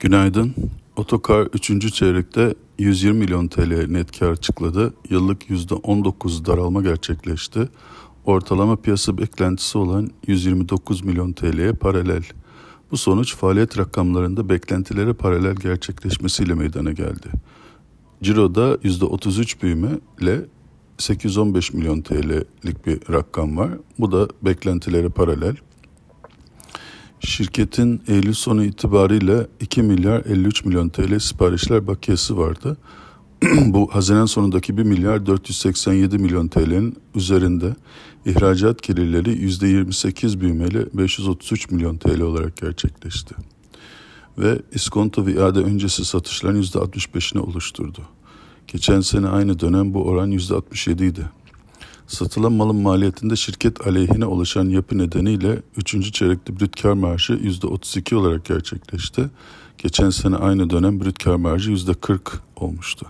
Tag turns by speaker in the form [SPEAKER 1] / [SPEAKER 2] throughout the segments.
[SPEAKER 1] Günaydın. Otokar 3. çeyrekte 120 milyon TL net kar açıkladı. Yıllık %19 daralma gerçekleşti. Ortalama piyasa beklentisi olan 129 milyon TL'ye paralel. Bu sonuç faaliyet rakamlarında beklentilere paralel gerçekleşmesiyle meydana geldi. Ciro'da %33 büyüme ile 815 milyon TL'lik bir rakam var. Bu da beklentilere paralel. Şirketin Eylül sonu itibariyle 2 milyar 53 milyon TL siparişler bakiyesi vardı. Bu Haziran sonundaki 1 milyar 487 milyon TL'nin üzerinde ihracat gelirleri %28 büyümeli 533 milyon TL olarak gerçekleşti. Ve iskonto ve iade öncesi satışların %65'ini oluşturdu. Geçen sene aynı dönem bu oran %67 idi. Satılan malın maliyetinde şirket aleyhine oluşan yapı nedeniyle 3. çeyrekte brüt kar marjı %32 olarak gerçekleşti. Geçen sene aynı dönem brüt kar marjı %40 olmuştu.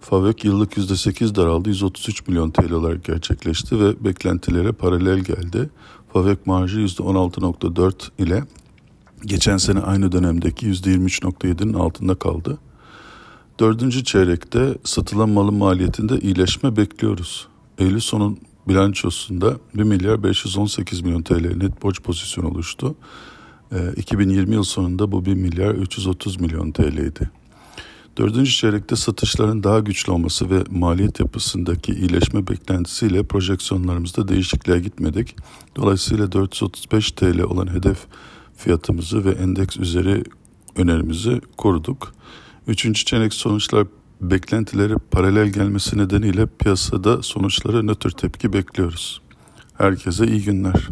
[SPEAKER 1] FAVÖK yıllık %8 daraldı 133 milyon TL olarak gerçekleşti ve beklentilere paralel geldi. FAVÖK marjı %16.4 ile geçen sene aynı dönemdeki %23.7'nin altında kaldı. Dördüncü çeyrekte satılan malın maliyetinde iyileşme bekliyoruz. Eylül sonun bilançosunda 1 milyar 518 milyon TL net borç pozisyonu oluştu. E, ee, 2020 yıl sonunda bu 1 milyar 330 milyon TL idi. Dördüncü çeyrekte satışların daha güçlü olması ve maliyet yapısındaki iyileşme beklentisiyle projeksiyonlarımızda değişikliğe gitmedik. Dolayısıyla 435 TL olan hedef fiyatımızı ve endeks üzeri önerimizi koruduk. Üçüncü çeyrek sonuçlar beklentileri paralel gelmesi nedeniyle piyasada sonuçlara nötr tepki bekliyoruz. Herkese iyi günler.